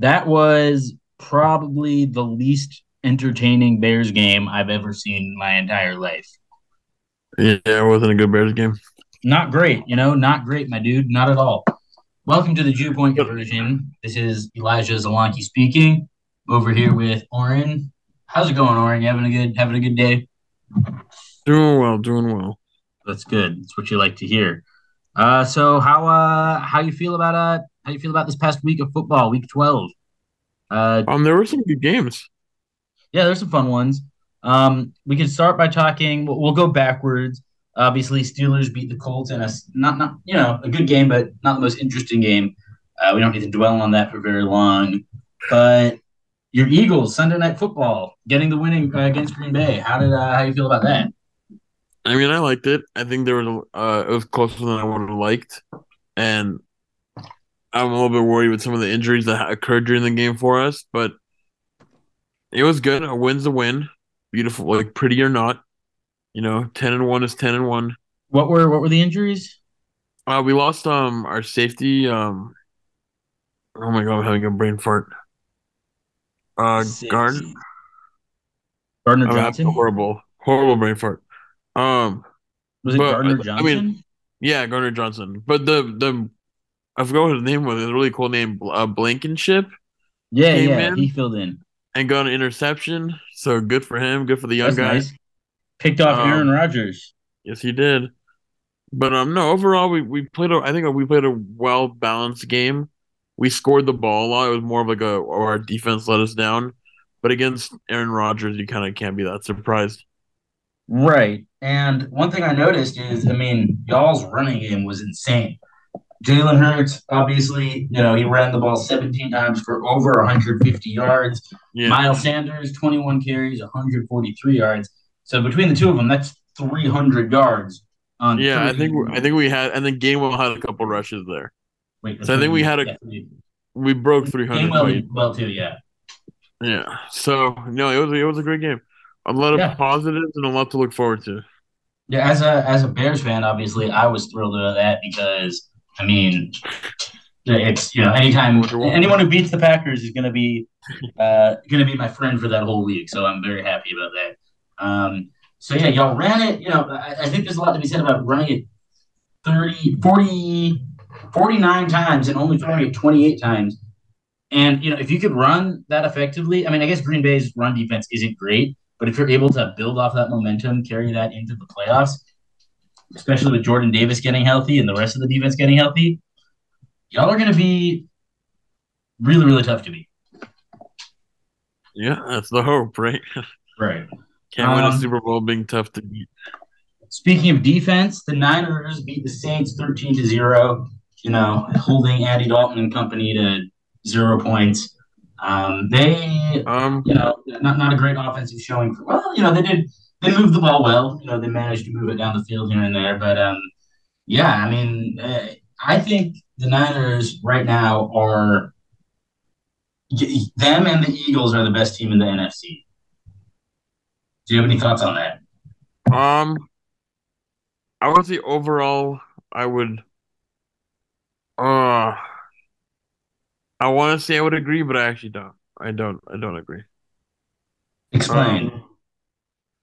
That was probably the least entertaining Bears game I've ever seen in my entire life. Yeah, it wasn't a good Bears game. Not great, you know, not great, my dude, not at all. Welcome to the Jew Point Conversion. This is Elijah Zalanki speaking. Over here with Oren. How's it going, Oren? You having a good having a good day? Doing well, doing well. That's good. That's what you like to hear. Uh, so how uh how you feel about uh how do you feel about this past week of football, week twelve? Uh, Um, there were some good games. yeah, there's some fun ones. Um, we can start by talking. We'll, we'll go backwards. Obviously, Steelers beat the Colts in a not not you know a good game, but not the most interesting game. Uh, we don't need to dwell on that for very long. But your Eagles Sunday Night Football getting the winning uh, against Green Bay. How did uh, how you feel about that? I mean, I liked it. I think there was a, uh, it was closer than I would have liked, and I'm a little bit worried with some of the injuries that occurred during the game for us. But it was good. A win's a win. Beautiful, like pretty or not. You know, ten and one is ten and one. What were what were the injuries? Uh, we lost um our safety. Um, oh my god, I'm having a brain fart. Uh. Gardner I'm Johnson. horrible, horrible brain fart. Um, Was it but, Gardner I Johnson? mean, yeah, Gardner Johnson. But the the I forgot what his name was. A really cool name, uh, Blankenship, yeah, yeah, in. he filled in. and got an interception. So good for him. Good for the young That's guy. nice. Picked off Um, Aaron Rodgers. Yes, he did. But um, no, overall we we played. A, I think we played a well balanced game. We scored the ball a lot. It was more of like a or our defense let us down. But against Aaron Rodgers, you kind of can't be that surprised. Right. And one thing I noticed is, I mean, y'all's running game was insane. Jalen Hurts, obviously, you know, he ran the ball 17 times for over 150 yards. Yeah, Miles Sanders, 21 carries, 143 yards. So between the two of them, that's 300 yards. On yeah. I think I think we had, and then Gainwell had a couple rushes there. Wait, so I think we had a- yeah. We broke three hundred. Gainwell well too, yeah. Yeah. So no, it was it was a great game. A lot of Yeah. positives and a lot to look forward to. Yeah, as a as a Bears fan, obviously, I was thrilled about that because I mean, it's you know, anytime anyone who beats the Packers is going to be uh, going to be my friend for that whole week. So I'm very happy about that. Um, so yeah, y'all ran it. You know, I, I think there's a lot to be said about running it 30, 40, 49 times and only throwing it 28 times. And you know, if you could run that effectively, I mean, I guess Green Bay's run defense isn't great, but if you're able to build off that momentum, carry that into the playoffs, especially with Jordan Davis getting healthy and the rest of the defense getting healthy, y'all are going to be really, really tough to beat. Yeah, that's the hope, right? Right. Can't win Um, a Super Bowl being tough to beat. Speaking of defense, the Niners beat the Saints 13 to 0, you know, holding Andy Dalton and company to zero points. Um, they Um, you know, not not a great offensive showing. For, well, you know, they did they moved the ball well. You know, they managed to move it down the field here and there. But um, yeah, I mean, uh, I think the Niners right now are them and the Eagles are the best team in the NFC. Do you have any thoughts on that? um, I would say overall, I would. Uh, I want to say I would agree, but I actually don't. I don't. I don't agree. Explain. Um,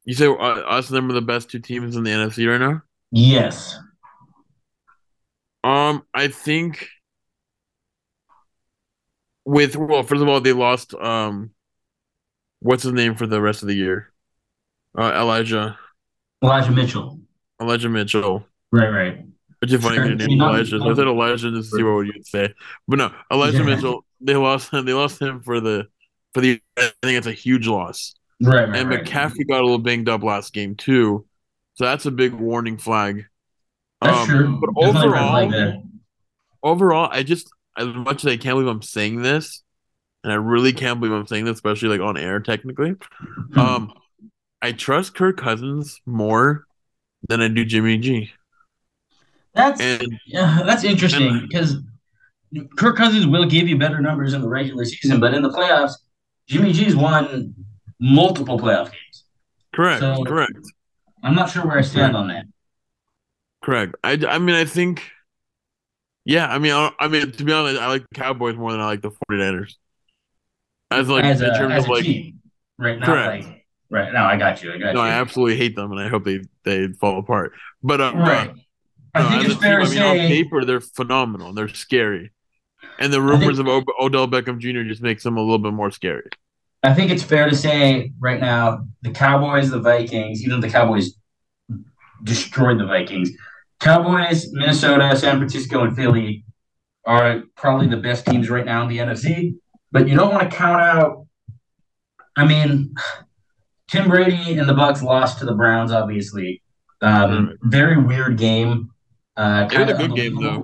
You say uh, us and them are the best two teams in the NFC right now? yes. Um, I think with well, first of all, they lost um, what's his name for the rest of the year? Uh, Elijah Elijah Mitchell. Elijah Mitchell. Right, right. Which is funny Sure. name Elijah. So I said Elijah just to see what you'd say. But no, Elijah Yeah. Mitchell. They lost. him. They lost him for the for the. I think it's a huge loss. Right, right. And right. McCaffrey got a little banged up last game too, so that's a big warning flag. That's Um, true. But Definitely a red overall, flag there. overall, I just as much as I can't believe I'm saying this, and I really can't believe I'm saying this, especially like on air technically. Hmm. Um, I trust Kirk Cousins more than I do Jimmy G. That's And Yeah, that's interesting because Kirk Cousins will give you better numbers in the regular season, but in the playoffs, Jimmy G's won multiple playoff games. correct, So- correct, I'm not sure where I stand on that. correct. I, I mean, I think, yeah. I mean, I, I mean, to be honest, I like the Cowboys more than I like the 49ers. As like as in terms of a like team, right? Not Correct. like right. No, I got you. I got no, you. I absolutely hate them and I hope they they fall apart. But uh, right. I no, think it's fair team, to I mean, on paper they're phenomenal. They're scary, and the rumors think- of o- Odell Beckham Jr. just makes them a little bit more scary. I think it's fair to say right now the Cowboys, the Vikings, even though the Cowboys destroyed the Vikings, Cowboys, Minnesota, San Francisco, and Philly are probably the best teams right now in the NFC. But you don't want to count out. I mean, Tim Brady and the Bucs lost to the Browns, obviously. Um, very weird game. Uh, It was a good game, though.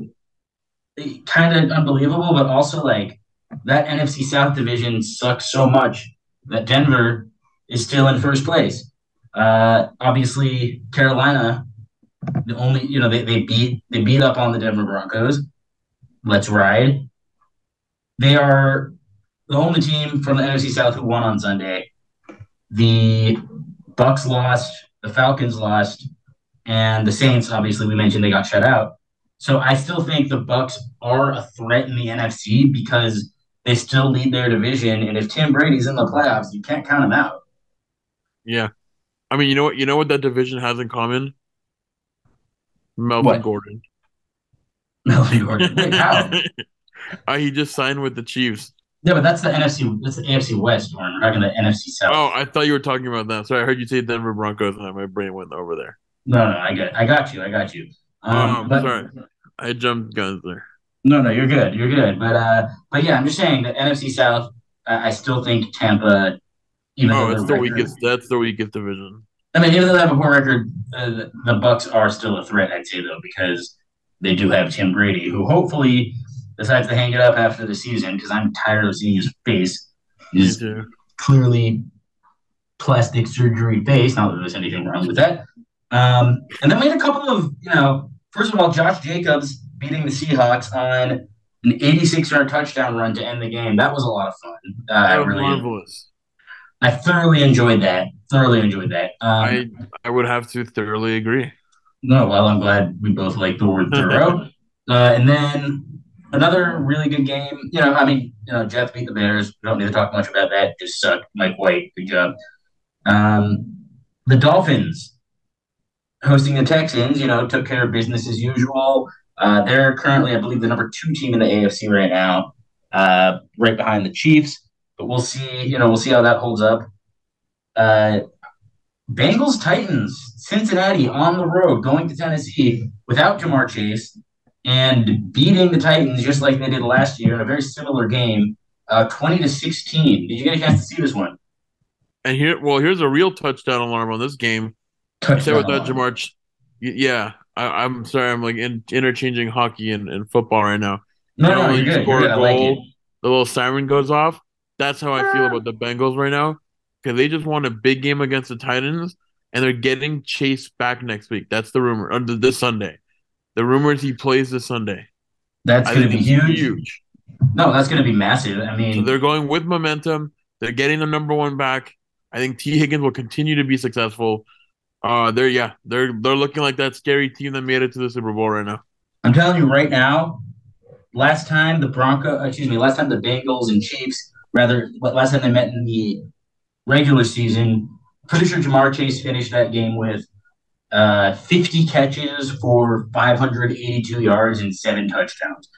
Kind of unbelievable, but also like that NFC South division sucks so much that Denver is still in first place. Uh, obviously, Carolina, the only you know they, they beat they beat up on the Denver Broncos. Let's ride. They are the only team from the NFC South who won on Sunday. The Bucs lost, the Falcons lost, and the Saints. Obviously, we mentioned they got shut out. So I still think the Bucs are a threat in the NFC because they still lead their division, and if Tim Brady's in the playoffs, you can't count him out. Yeah, I mean, you know what? You know what that division has in common? Melvin What? Gordon. Melvin Gordon. Wait, how? Uh, he just signed with the Chiefs. Yeah, but that's the NFC. That's the AFC West. We're talking the NFC South. Oh, I thought you were talking about that. Sorry, I heard you say Denver Broncos, and my brain went over there. No, no, I got, I got you, I got you. Um, Um, but sorry. I jumped guns there. No, no, you're good, you're good. But uh, but yeah, I'm just saying that NFC South. I, I still think Tampa. Even Oh, it's the record- weakest. That's the weakest division. I mean, even though they have a poor record, uh, the, the Bucs are still a threat. I'd say though because they do have Tim Brady, who hopefully decides to hang it up after the season. Because I'm tired of seeing his face. His clearly plastic surgery face. Not that there's anything wrong with that. Um, and then we had a couple of, you know, first of all, Josh Jacobs beating the Seahawks on an 86 yard touchdown run to end the game. That was a lot of fun. Uh, I really, marvelous. I thoroughly enjoyed that. Thoroughly enjoyed that. Um, I I would have to thoroughly agree. no, well, I'm glad we both like the word thorough. uh, and then another really good game. You know, I mean, you know, Jets beat the Bears. We don't need to talk much about that. Just sucked. Mike White, good job. Um, the Dolphins hosting the Texans, you know, took care of business as usual. Uh, they're currently, I believe, the number two team in the AFC right now, uh, right behind the Chiefs. But we'll see, you know, we'll see how that holds up. Uh, Bengals Titans, Cincinnati on the road, going to Tennessee without Ja'Marr Chase and beating the Titans just like they did last year in a very similar game, uh, 20 to 16. Did you get a chance to see this one? And here, well, here's a real touchdown alarm on this game. You said without Ja'Marr, yeah. I, I'm sorry, I'm like in, interchanging hockey and, and football right now. No, You know, no, you're good. score You're a good. I like goal, it. the little siren goes off. That's how I feel ah. about the Bengals right now because they just won a big game against the Titans, and they're getting Chase back next week. That's the rumor. Or th- this Sunday, the rumor is he plays this Sunday. That's going to be huge. huge. No, that's going to be massive. I So mean, they're going with momentum. They're getting the number one back. I think Tee Higgins will continue to be successful. Uh, they're yeah, they're they're looking like that scary team that made it to the Super Bowl right now. I'm telling you right now, last time the Bronco, excuse me, last time the Bengals and Chiefs, rather, last time they met in the regular season, pretty sure Ja'Marr Chase finished that game with uh, 50 catches for 582 yards and seven touchdowns,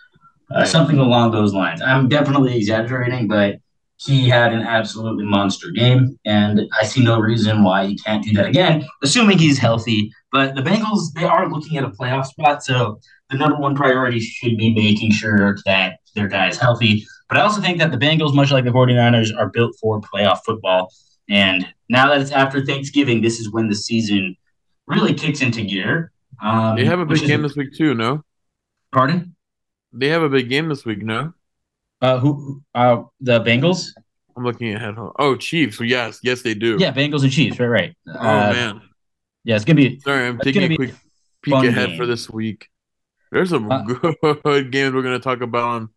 uh, something along those lines. I'm definitely exaggerating, but he had an absolutely monster game, and I see no reason why he can't do that again, assuming he's healthy. But the Bengals, they are looking at a playoff spot, so the number one priority should be making sure that their guy is healthy. But I also think that the Bengals, much like the 49ers, are built for playoff football. And now that it's after Thanksgiving, this is when the season really kicks into gear. Um, They have a big game this week too. No, Pardon? they have a big game this week. No, Uh, who? Uh, the Bengals? I'm looking ahead. Oh, Chiefs. Yes, yes, they do. Yeah, Bengals and Chiefs. Right, right. Oh Uh, man, Yeah, it's gonna be. sorry, I'm taking a quick peek ahead game. for this week. There's some Uh, good games we're gonna talk about on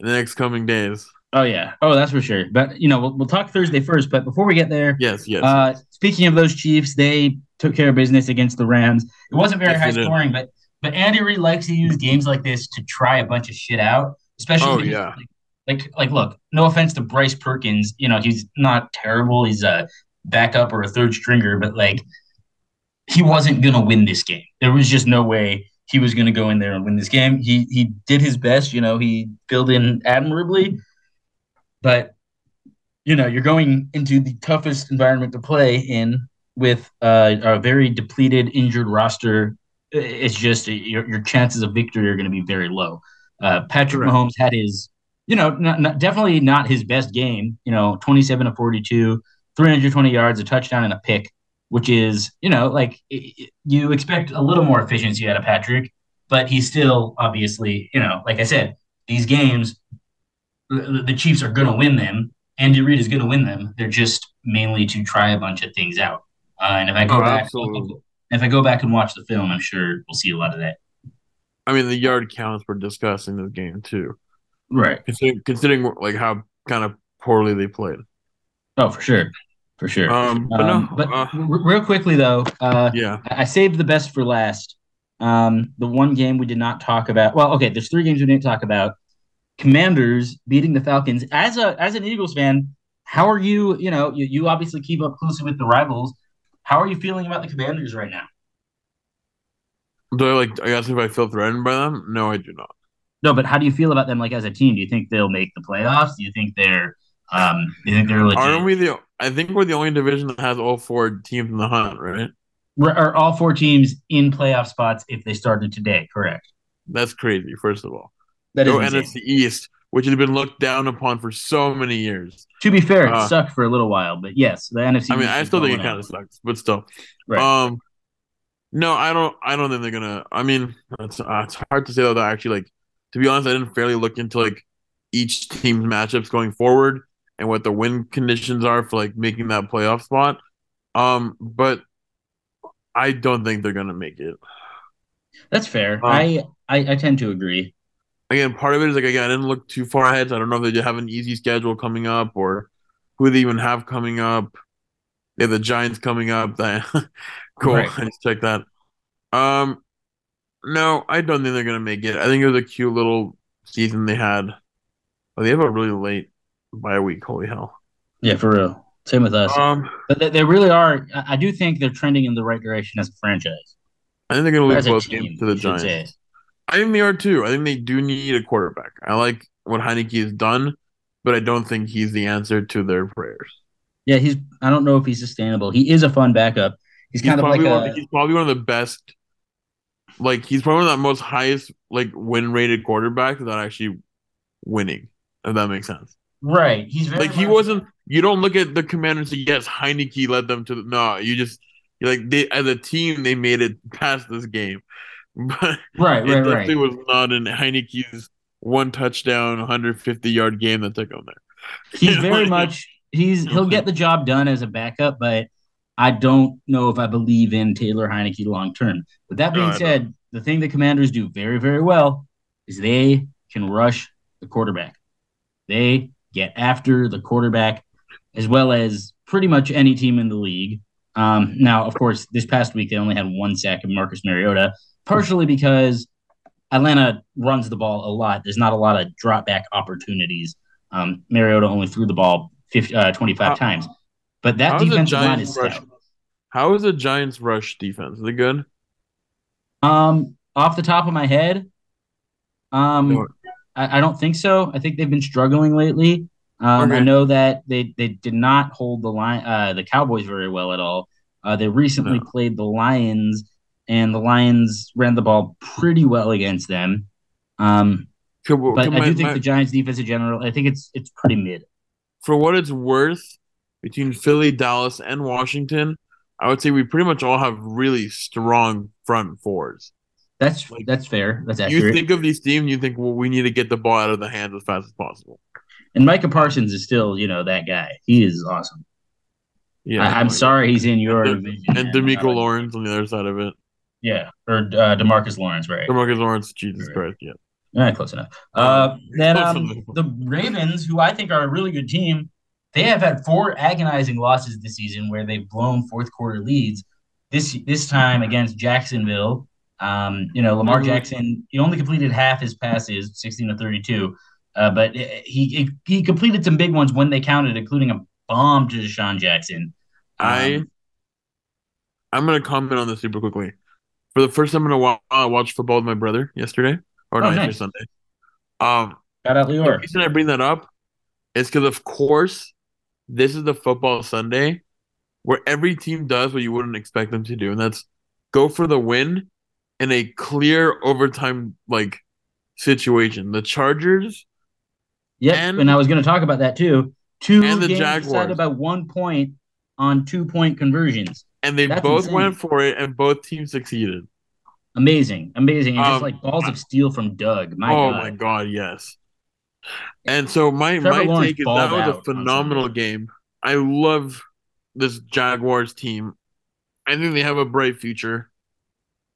in the next coming days. Oh yeah. Oh, that's for sure. But you know, we'll, we'll talk Thursday first. But before we get there, Yes, yes. Uh, speaking of those Chiefs, they took care of business against the Rams. It wasn't very Yes, high scoring, but but Andy Reid likes to use games like this to try a bunch of shit out, especially Oh, yeah. like, like like look, no offense to Bryce Perkins, you know he's not terrible. He's a backup or a third stringer, but like he wasn't gonna win this game. There was just no way he was gonna go in there and win this game. He he did his best, you know, he filled in admirably, but you know you're going into the toughest environment to play in with uh, a very depleted, injured roster. It's just your, your chances of victory are going to be very low. Uh, Patrick right. Mahomes had his, you know, not, not, definitely not his best game. You know, 27 to 42, 320 yards, a touchdown, and a pick, which is, you know, like it, you expect a little more efficiency out of Patrick, but he's still obviously, you know, like I said, these games, the, the Chiefs are going to win them. Andy Reid is going to win them. They're just mainly to try a bunch of things out. Uh, and if I go oh, back, absolutely. if I go back and watch the film, I'm sure we'll see a lot of that. I mean, the yard counts were discussing this game too, right? Considering, considering like how kind of poorly they played. Oh, for sure, for sure. Um, but, um, no, but uh, real quickly though, uh, yeah, I saved the best for last. Um, the one game we did not talk about. Well, okay, there's three games we didn't talk about. Commanders beating the Falcons. As a as an Eagles fan, how are you? You know, you, you obviously keep up closely with the rivals. How are you feeling about the Commanders right now? Do I like? I guess if I feel threatened by them, no, I do not. No, but how do you feel about them, like as a team? Do you think they'll make the playoffs? Do you think they're? Um, do you think they're legit? Aren't we the? I think we're the only division that has all four teams in the hunt, right? Are all four teams in playoff spots if they started today? Correct. That's crazy. First of all, that is Go NFC East, which has been looked down upon for so many years. To be fair, it uh, sucked for a little while, but yes, the NFC. I mean, I still think it kind of sucks, but still. Right. Um, no, I don't. I don't think they're gonna. I mean, it's, uh, it's hard to say though. Actually, like to be honest, I didn't fairly look into like each team's matchups going forward and what the win conditions are for like making that playoff spot. Um, but I don't think they're gonna make it. That's fair. Um, I, I I tend to agree again, part of it is like again, I didn't look too far ahead. So I don't know if they have an easy schedule coming up or who they even have coming up. They have the Giants coming up. That cool. Right. Just check that. Um, no, I don't think they're gonna make it. I think it was a cute little season they had. Oh, they have a really late bye week. Holy hell! Yeah, for real. Same with us. Um, but they, they really are. I do think they're trending in the right direction as a franchise. I think they're gonna lose both games to the Giants. I think they are too. I think they do need a quarterback. I like what Heinicke has done, but I don't think he's the answer to their prayers. Yeah, he's. I don't know if he's sustainable. He is a fun backup. He's, he's kind of like one, a, he's probably one of the best. Like he's probably the most highest like win rated quarterback without actually winning. If that makes sense. Right. He's like he wasn't. You don't look at the Commanders and say yes, Heinicke led them to the. No, you just like they as a team they made it past this game. But right, right, it definitely right. was not in Heinicke's one touchdown, 150 yard game that took him there. He's very much he's he'll get the job done as a backup, but I don't know if I believe in Taylor Heinicke long term. With that being no, said, the thing the Commanders do very, very well is they can rush the quarterback. They get after the quarterback as well as pretty much any team in the league. Um, now, of course, this past week they only had one sack of Marcus Mariota, partially because Atlanta runs the ball a lot. There's not a lot of drop back opportunities. Um, Mariota only threw the ball 50, uh, 25 how, times. But that defensive line is rush, stout. How is the Giants' rush defense? Is it good? Um, off the top of my head, um, I, I, don't think so. I think they've been struggling lately. Um, okay. I know that they they did not hold the line uh, the Cowboys very well at all. Uh, they recently no. played the Lions and the Lions ran the ball pretty well against them. Um, could, but I do think my, the Giants' defense in general, I think it's it's pretty mid. For what it's worth, between Philly, Dallas, and Washington, I would say we pretty much all have really strong front fours. That's like, that's fair. That's accurate. You think of these teams, you think, well, we need to get the ball out of the hands as fast as possible. And Micah Parsons is still, you know, that guy. He is awesome. Yeah, I, am sorry he's in your and, division. And DeMeco Lawrence on the other side of it. Yeah, or uh, Demarcus Lawrence, right? Demarcus Lawrence, Jesus right. Christ, yeah. All right, close enough. Uh, then um, the Ravens, who I think are a really good team, they have had four agonizing losses this season where they've blown fourth quarter leads. This this time against Jacksonville, um, you know Lamar mm-hmm. Jackson, he only completed half his passes, sixteen to thirty two. Uh, but he he completed some big ones when they counted, including a bomb to DeSean Jackson. Um, I I'm gonna comment on this super quickly. For the first time in a while, I watched football with my brother yesterday or oh, nice. Sunday. Um, Shout out Lior. The reason I bring that up is because, of course, this is the football Sunday where every team does what you wouldn't expect them to do, and that's go for the win in a clear overtime like situation. The Chargers. Yep, and, and I was going to talk about that too. Two and the Jaguars. decided about one point on two point conversions. And they That's both insane. went for it, and both teams succeeded. Amazing, amazing, and um, just like balls of steel from Doug. My oh God. my God, yes. And so my Trevor my Lawrence take is that was a phenomenal game. I love this Jaguars team. I think they have a bright future.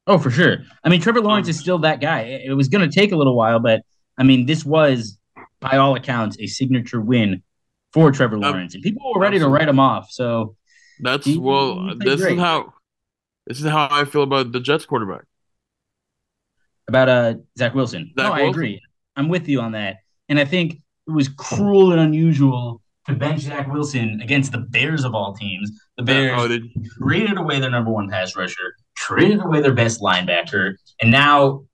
Oh, for sure. I mean, Trevor Lawrence um, is still that guy. It was going to take a little while, but I mean, this was, by all accounts, a signature win for Trevor Lawrence, and people were ready absolutely. to write him off. So that's he, well. He this great. is how. This is how I feel about the Jets quarterback. About uh Zach Wilson. Zach no, Wilson. I agree. I'm with you on that, and I think it was cruel and unusual to bench Zach Wilson against the Bears of all teams. The Bears oh, they... traded away their number one pass rusher, traded away their best linebacker, and now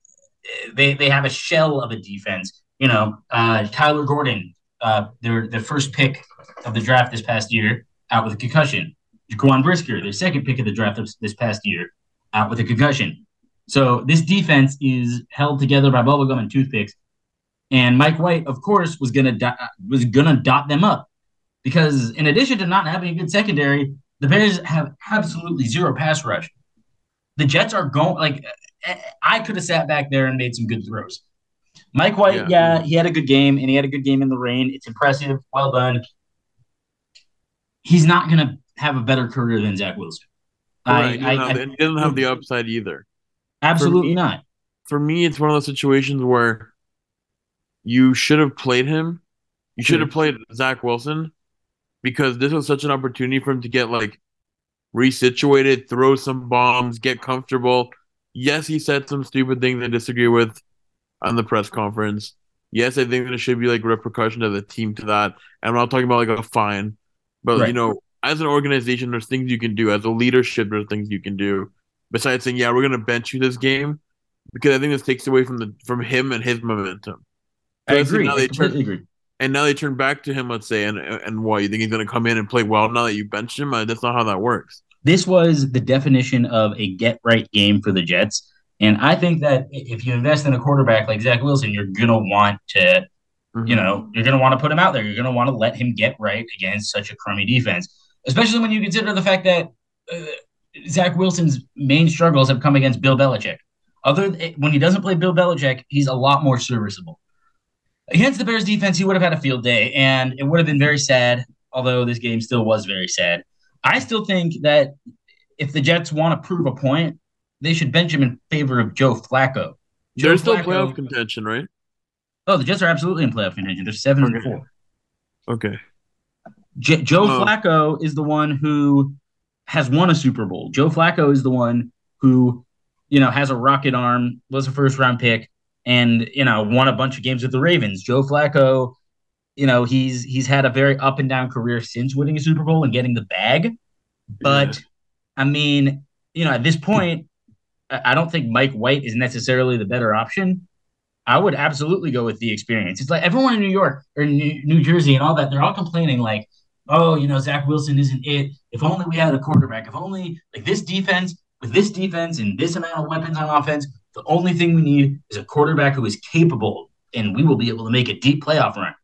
eh, they they have a shell of a defense. You know, uh, Kyler Gordon, uh, their their first pick of the draft this past year, out with a concussion. Jaquan Brisker, their second pick of the draft this past year, out with a concussion. So this defense is held together by bubblegum and toothpicks. And Mike White, of course, was gonna do- was gonna dot them up because in addition to not having a good secondary, the Bears have absolutely zero pass rush. The Jets are going like eh, eh, I could have sat back there and made some good throws. Mike White, yeah. yeah, he had a good game and he had a good game in the rain. It's impressive. Well done. He's not going to have a better career than Zach Wilson. Right. I, I, he doesn't have the upside either. Absolutely for me, not. For me, it's one of those situations where you should have played him. You should have hmm. played Zach Wilson because this was such an opportunity for him to get like resituated, throw some bombs, get comfortable. Yes, he said some stupid things I disagree with on the press conference. Yes, I think there should be like repercussions of the team to that. And I'm not talking about like a fine, but right. you know, as an organization, there's things you can do. As a leadership, there's things you can do. Besides saying, "Yeah, we're gonna bench you this game," because I think this takes away from the from him and his momentum. I agree. Now they turn, agree. And now they turn back to him, let's say, and and what you think he's gonna come in and play well now that you benched him? Uh, that's not how that works. This was the definition of a get right game for the Jets, and I think that if you invest in a quarterback like Zach Wilson, you're gonna want to mm-hmm. you know, you're going to want to put him out there. You're going to want to let him get right against such a crummy defense especially when you consider the fact that uh, Zach Wilson's main struggles have come against Bill Belichick. Other when he doesn't play Bill Belichick, he's a lot more serviceable. Against the Bears defense, he would have had a field day, and it would have been very sad. Although this game still was very sad, I still think that if the Jets want to prove a point, they should bench him in favor of Joe Flacco. Joe They're still Flacco, playoff contention, right? Oh, the Jets are absolutely in playoff contention. They're seven okay. and four. Okay. J- Joe oh. Flacco is the one who has won a Super Bowl. Joe Flacco is the one who, you know, has a rocket arm, was a first round pick, and you know won a bunch of games with the Ravens. Joe Flacco, you know, he's he's had a very up and down career since winning a Super Bowl and getting the bag. But yeah. I mean, you know, at this point, I don't think Mike White is necessarily the better option. I would absolutely go with the experience. It's like everyone in New York or New Jersey and all that, they're all complaining like, oh, you know, Zach Wilson isn't it. If only we had a quarterback. If only like this defense with this defense and this amount of weapons on offense, the only thing we need is a quarterback who is capable, and we will be able to make a deep playoff run.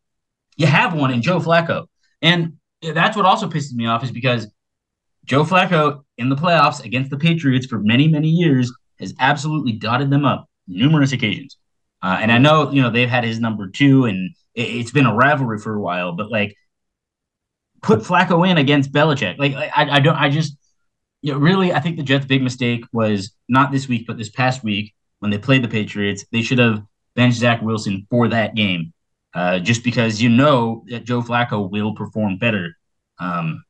You have one in Joe Flacco, and that's what also pisses me off is because Joe Flacco in the playoffs against the Patriots for many many years has absolutely dotted them up numerous occasions. Uh, and I know you know they've had his number two, and it, has been a rivalry for a while. But like put Flacco in against Belichick. Like I, I don't I just you know, really I think the Jets' big mistake was not this week, but this past week when they played the Patriots. They should have benched Zach Wilson for that game, uh, just because you know that Joe Flacco will perform better um,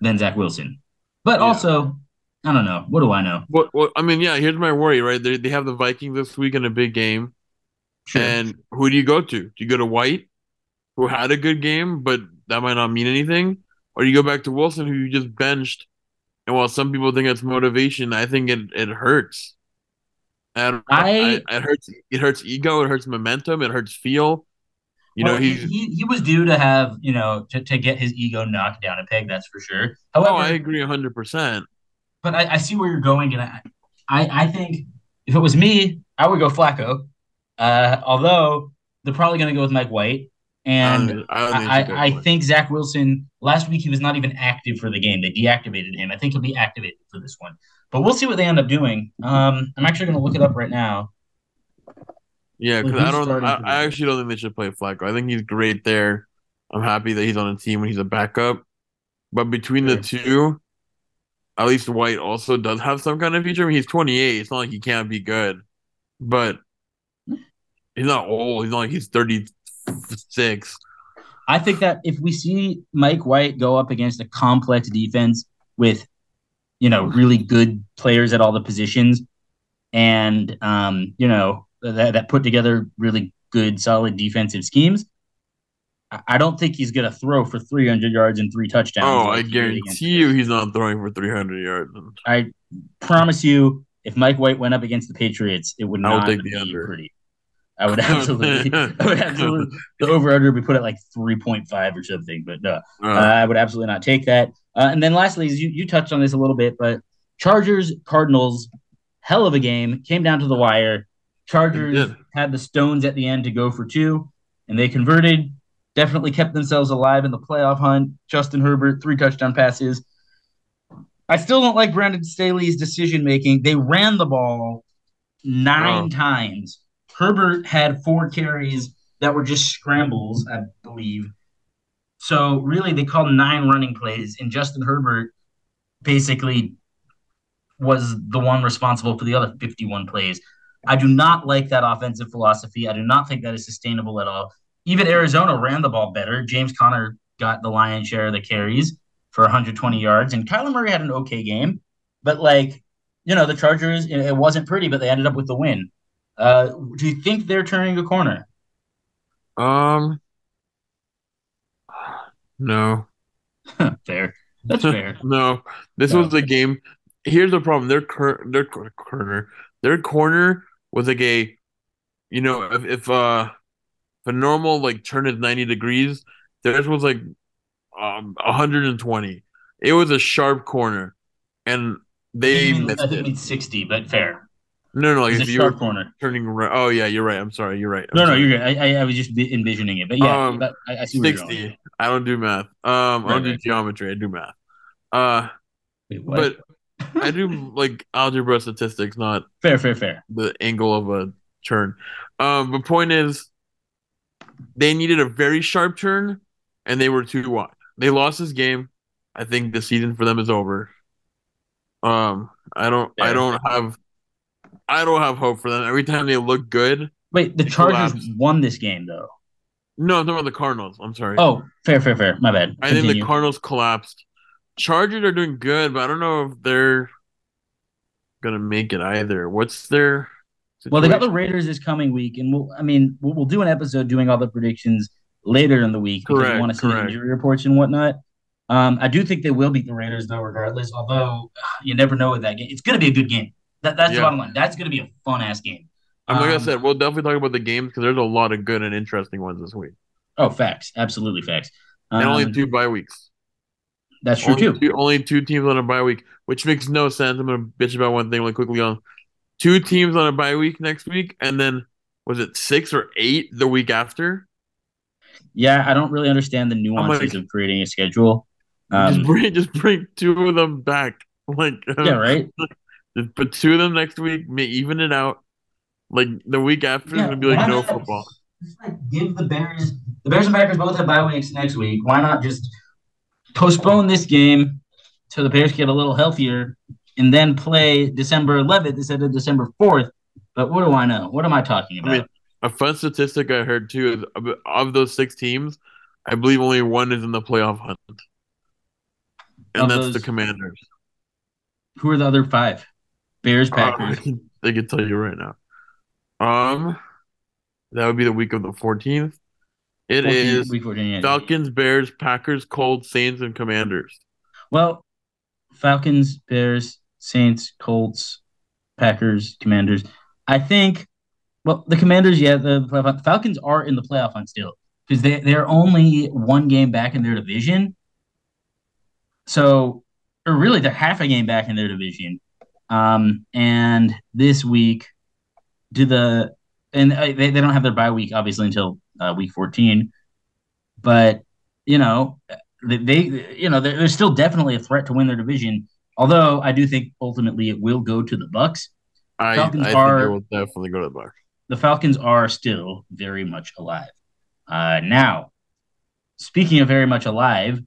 than Zach Wilson. But yeah. also, I don't know. What do I know? What? Well, I mean, yeah. Here's my worry. Right, they they have the Vikings this week in a big game. Sure. And who do you go to? Do you go to White, who had a good game, but that might not mean anything? Or do you go back to Wilson, who you just benched. And while some people think it's motivation, I think it, it hurts. And I, I, it hurts it hurts ego, it hurts momentum, it hurts feel. You well, know, he, he he was due to have, you know, to, to get his ego knocked down a peg, that's for sure. However, oh, I agree hundred percent. But I, I see where you're going, and I, I I think if it was me, I would go Flacco. Uh, although they're probably going to go with Mike White. And I, I, I, I think Zach Wilson last week he was not even active for the game. They deactivated him. I think he'll be activated for this one. But we'll see what they end up doing. Um, I'm actually going to look it up right now. Yeah, because I don't. I, I, actually don't think they should play Flacco. I think he's great there. I'm happy that he's on a team when he's a backup. But between sure. the two, at least White also does have some kind of future. I mean, he's 28. It's not like he can't be good, but he's not old. He's not like he's 36. I think that if we see Mike White go up against a complex defense with, you know, really good players at all the positions, and um, you know that that put together really good, solid defensive schemes, I don't think he's going to throw for 300 yards and three touchdowns. Oh, like I guarantee you he's not throwing for 300 yards. I promise you, if Mike White went up against the Patriots, it would not be under. pretty. I would absolutely, I would absolutely, the over under would be put at like 3.5 or something, but uh, uh, I would absolutely not take that. Uh, and then lastly, you, you touched on this a little bit, but Chargers, Cardinals, hell of a game, came down to the wire. Chargers had the stones at the end to go for two, and they converted definitely kept themselves alive in the playoff hunt. Justin Herbert, three touchdown passes. I still don't like Brandon Staley's decision making. They ran the ball nine oh. times. Herbert had four carries that were just scrambles, I believe. So really, they called nine running plays, and Justin Herbert basically was the one responsible for the other 51 plays. I do not like that offensive philosophy. I do not think that is sustainable at all even Arizona ran the ball better. James Conner got the lion's share of the carries for 120 yards, and Kyler Murray had an okay game. But like, you know, the Chargers, it wasn't pretty, but they ended up with the win. Uh, do you think they're turning a corner? Um, no. fair. That's fair. no, this no. was the game. Here's the problem: their cur- their corner, their corner was like a, you know, if, if uh a normal like turn is 90 degrees, theirs was like um 120. It was a sharp corner, and they I missed I think it. 60, but fair. No, no, like you were corner. turning right. Oh yeah, you're right. I'm sorry. You're right. I'm no, sorry. no, you're good. I, I was just envisioning it, but yeah, um, I, I, see 60. I don't do math. Um, right, I don't do geometry. I do math. Uh, Wait, but I do like algebra statistics, not fair, fair, fair. The angle of a turn. Um, the point is, they needed a very sharp turn, and they were too wide. They lost this game. I think the season for them is over. Um, I don't, yeah. I don't have, I don't have hope for them. Every time they look good. Wait, the Chargers collapse. won this game though. No, I'm talking about the Cardinals. I'm sorry. Oh, fair, fair, fair. My bad. I think the Cardinals collapsed. Chargers are doing good, but I don't know if they're gonna make it either. What's their Situation. Well, they got the Raiders this coming week, and we'll, I mean, we'll, we'll, do an episode doing all the predictions later in the week because correct, we want to see correct. injury reports and whatnot. Um, I do think they will beat the Raiders though, regardless. Although you never know with that game, it's going to be a good game. That, that's yeah. the bottom line. That's going to be a fun ass game. And like um, I said, we'll definitely talk about the games because there's a lot of good and interesting ones this week. Oh, facts, absolutely facts. Um, and only um, two bye weeks. That's true only too. Two, only two teams on a bye week, which makes no sense. I'm going to bitch about one thing really quickly on two teams on a bye week next week, and then was it six or eight the week after? Yeah, I don't really understand the nuances like, of creating a schedule. Um, just bring just bring two of them back. Like yeah, right. Just put two of them next week, may even it out. Like the week after yeah, is gonna be like no football. Just like give the Bears the Bears and Packers both have bye weeks next week. Why not just postpone this game so the Bears get a little healthier and then play December 11th instead of December 4th. But what do I know? What am I talking about? I mean, a fun statistic I heard too is of those six teams, I believe only one is in the playoff hunt, and of that's those, the Commanders. Who are the other five? Bears, uh, Packers. They can tell you right now. Um, That would be the week of the 14th. It 14 is week 14. yeah. Falcons, Bears, Packers, Colts, Saints, and Commanders. Well, Falcons, Bears, Saints, Colts, Packers, Commanders. I think, well, the Commanders, yeah, the. Falcons are in the playoff hunt still because they, they're only one game back in their division. So, or really, they're half a game back in their division. Um, and this week, do the, and uh, they, they don't have their bye week, obviously, until uh, week 14. But, you know, they, they you know, they're, they're still definitely a threat to win their division. Although I do think ultimately it will go to the Bucs. I, Falcons I think it will definitely go to the Bucs. The Falcons are still very much alive. Uh, now, speaking of very much alive,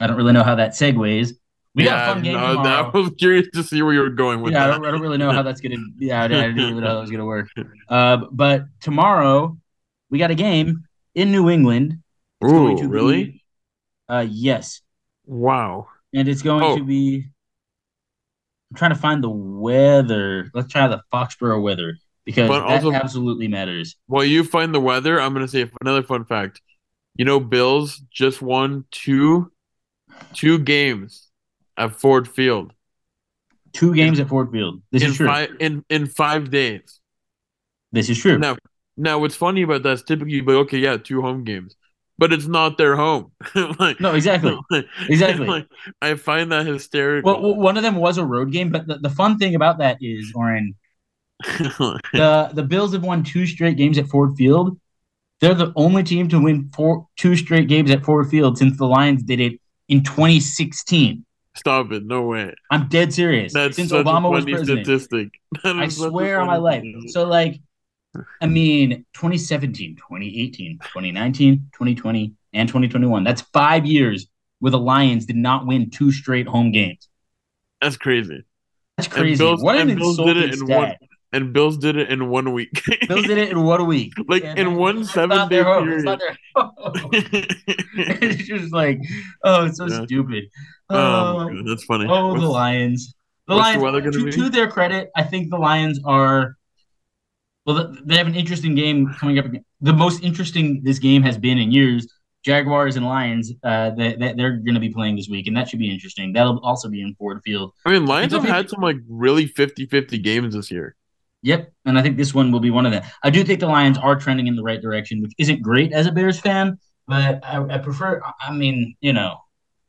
I don't really know how that segues. We got a fun game no, tomorrow. I was curious to see where you were going with yeah, I that. don't, I don't really know how that's gonna. Yeah, I didn't even know how that was gonna work. Uh, but tomorrow we got a game in New England. It's going Ooh, to be- really? Uh, yes, Wow. and it's going Oh. to be. I'm trying to find the weather. Let's try the Foxborough weather because But that also- absolutely matters. While you find the weather, I'm gonna say another fun fact. You know, Bills just won two, two games at Ford Field Two games at Ford Field. This in is true. five in in five days. This is true. Now, now what's funny about that is typically you'd be like, okay, yeah, two home games, but it's not their home. like, No, exactly. like- Exactly. like, I find that hysterical. Well, w- one of them was a road game, but the, the fun thing about that is, Oren, the the Bills have won two straight games at Ford Field. They're the only team to win four two straight games at Ford Field since the Lions did it in 2016. Stop it! No way. I'm dead serious. That's since such Obama a was funny president. statistic. I is such a swear on my life. statistic. So like I mean 2017, 2018, 2019, 2020 and 2021. That's 5 years where the Lions did not win two straight home games. That's crazy. That's crazy. Bills- what an Bills did insulting it in stat. And Bills did it in one week. Bills did it in one week. Like, in that- one that's seven-day their home. It's period. it's just like, oh, it's so Yeah. stupid. oh, God, that's funny. oh, the What's- Lions. The what's the Lions. weather gonna to, their credit, I think the Lions are. Well, they have an interesting game coming up. again. The most interesting this game has been in years. Jaguars and Lions. Uh, that they, they're going to be playing this week, and that should be interesting. That'll also be in Ford Field. I mean, Lions have had some like really 50-50 games this year. Yep, and I think this one will be one of them. I do think the Lions are trending in the right direction, which isn't great as a Bears fan, but I, I prefer. I mean, you know,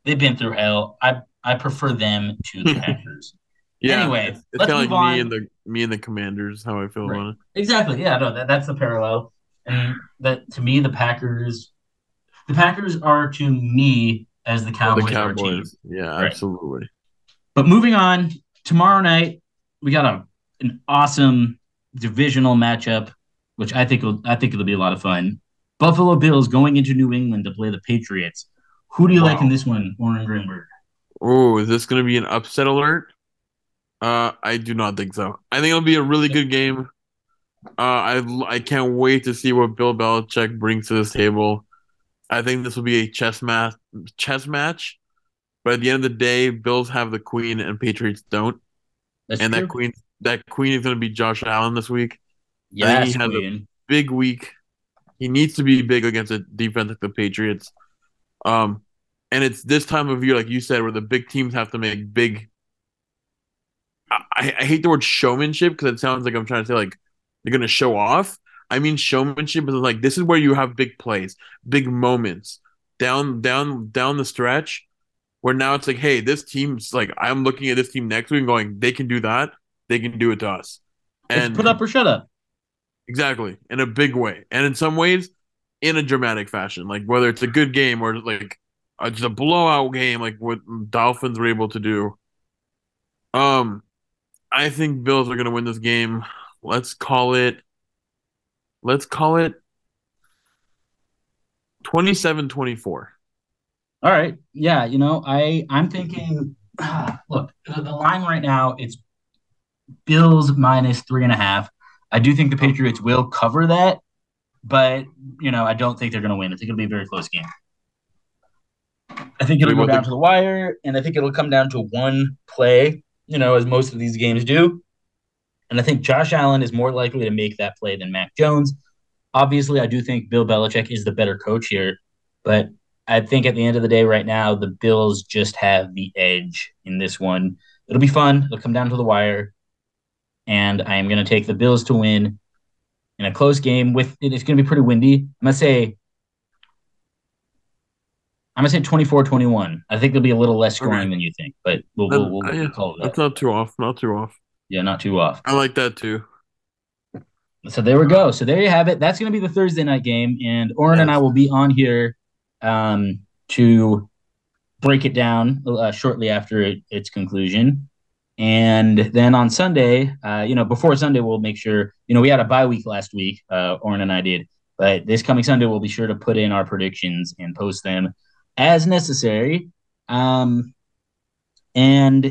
they've been through hell. I I prefer them to the Packers. Yeah. Anyway, it's, it's let's move like me and the me and the Commanders. How I feel Right. about it. exactly. Yeah, no, that, that's the parallel. And that to me, the Packers, the Packers are to me as the Cowboys, the are to you. Cowboys. Yeah, Right. absolutely. But moving on, tomorrow night we got a an awesome divisional matchup, which I think will I think it'll be a lot of fun. Buffalo Bills going into New England to play the Patriots. Who do you like in this one, Oren Greenberg? Oh, is this going to be an upset alert? Uh, I do not think so. I think it'll be a really good game. Uh, I I can't wait to see what Bill Belichick brings to this table. I think this will be a chess match. Chess match, but at the end of the day, Bills have the queen and Patriots don't, That's and true. that queen that queen is going to be Josh Allen this week. yes, he has a- Big week. He needs to be big against a defense like the Patriots. Um, and it's this time of year, like you said, where the big teams have to make big. I, I hate the word showmanship because it sounds like I'm trying to say like they're gonna show off. I mean showmanship is like this is where you have big plays, big moments down down down the stretch, where now it's like, hey, this team's like I'm looking at this team next week and going, they can do that, they can do it to us, It's and put up or shut up. Exactly, in a big way, and in some ways, in a dramatic fashion. Like whether it's a good game or like uh, just a blowout game, like what Dolphins were able to do. Um, I think Bills are going to win this game. Let's call it. Let's call it 27-24. All right. Yeah, you know, I I'm thinking. Look, the line right now it's Bills minus three and a half. I do think the Patriots will cover that, but you know, I don't think they're going to win. I think it'll be a very close game. I think it'll go down to the wire, and I think it'll come down to one play. You know, as most of these games do. And I think Josh Allen is more likely to make that play than Mac Jones. obviously, I do think Bill Belichick is the better coach here, but I think at the end of the day, right now, the Bills just have the edge in this one. It'll be fun. It'll come down to the wire, and I am going to take the Bills to win in a close game. With it's going to be pretty windy. I'm going to say. I'm gonna say 24-21. I think there'll be a little less scoring okay. than you think, but we'll, we'll, we'll, we'll yeah, call it. That. That's not too off. Not too off. Yeah, not too off. I like that too. So there we go. So there you have it. That's going to be the Thursday night game, and Oren yes. and I will be on here um, to break it down uh, shortly after its conclusion. And then on Sunday, uh, you know, before Sunday, we'll make sure, you know, we had a bye week last week, uh, and I did, but this coming Sunday, we'll be sure to put in our predictions and post them as necessary. Um, and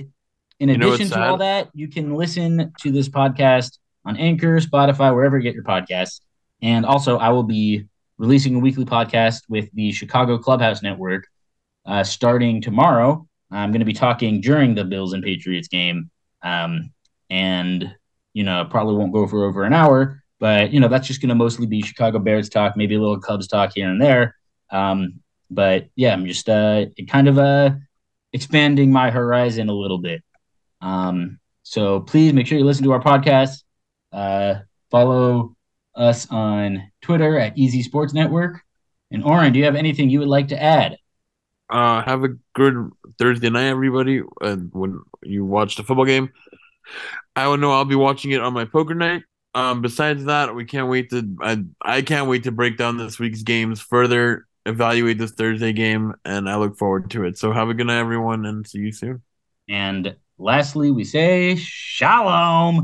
in you addition to all that, you can listen to this podcast on Anchor, Spotify, wherever you get your podcasts. And also, I will be releasing a weekly podcast with the Chicago Clubhouse Network uh, starting tomorrow. I'm going to be talking during the Bills and Patriots game. Um, and, you know, probably won't go for over an hour, but, you know, that's just going to mostly be Chicago Bears talk, maybe a little Cubs talk here and there. Um, but yeah, I'm just uh, kind of uh, expanding my horizon a little bit. Um, so please make sure you listen to our podcast. Uh, follow us on Twitter at Easy Sports Network. And Oren, do you have anything you would like to add? Uh, have a good Thursday night, everybody. And when you watch the football game, I will know I'll be watching it on my poker night. Um, besides that, we can't wait to. I, I can't wait to break down this week's games further, evaluate this Thursday game, and I look forward to it. So have a good night, everyone, and see you soon. And lastly, we say shalom.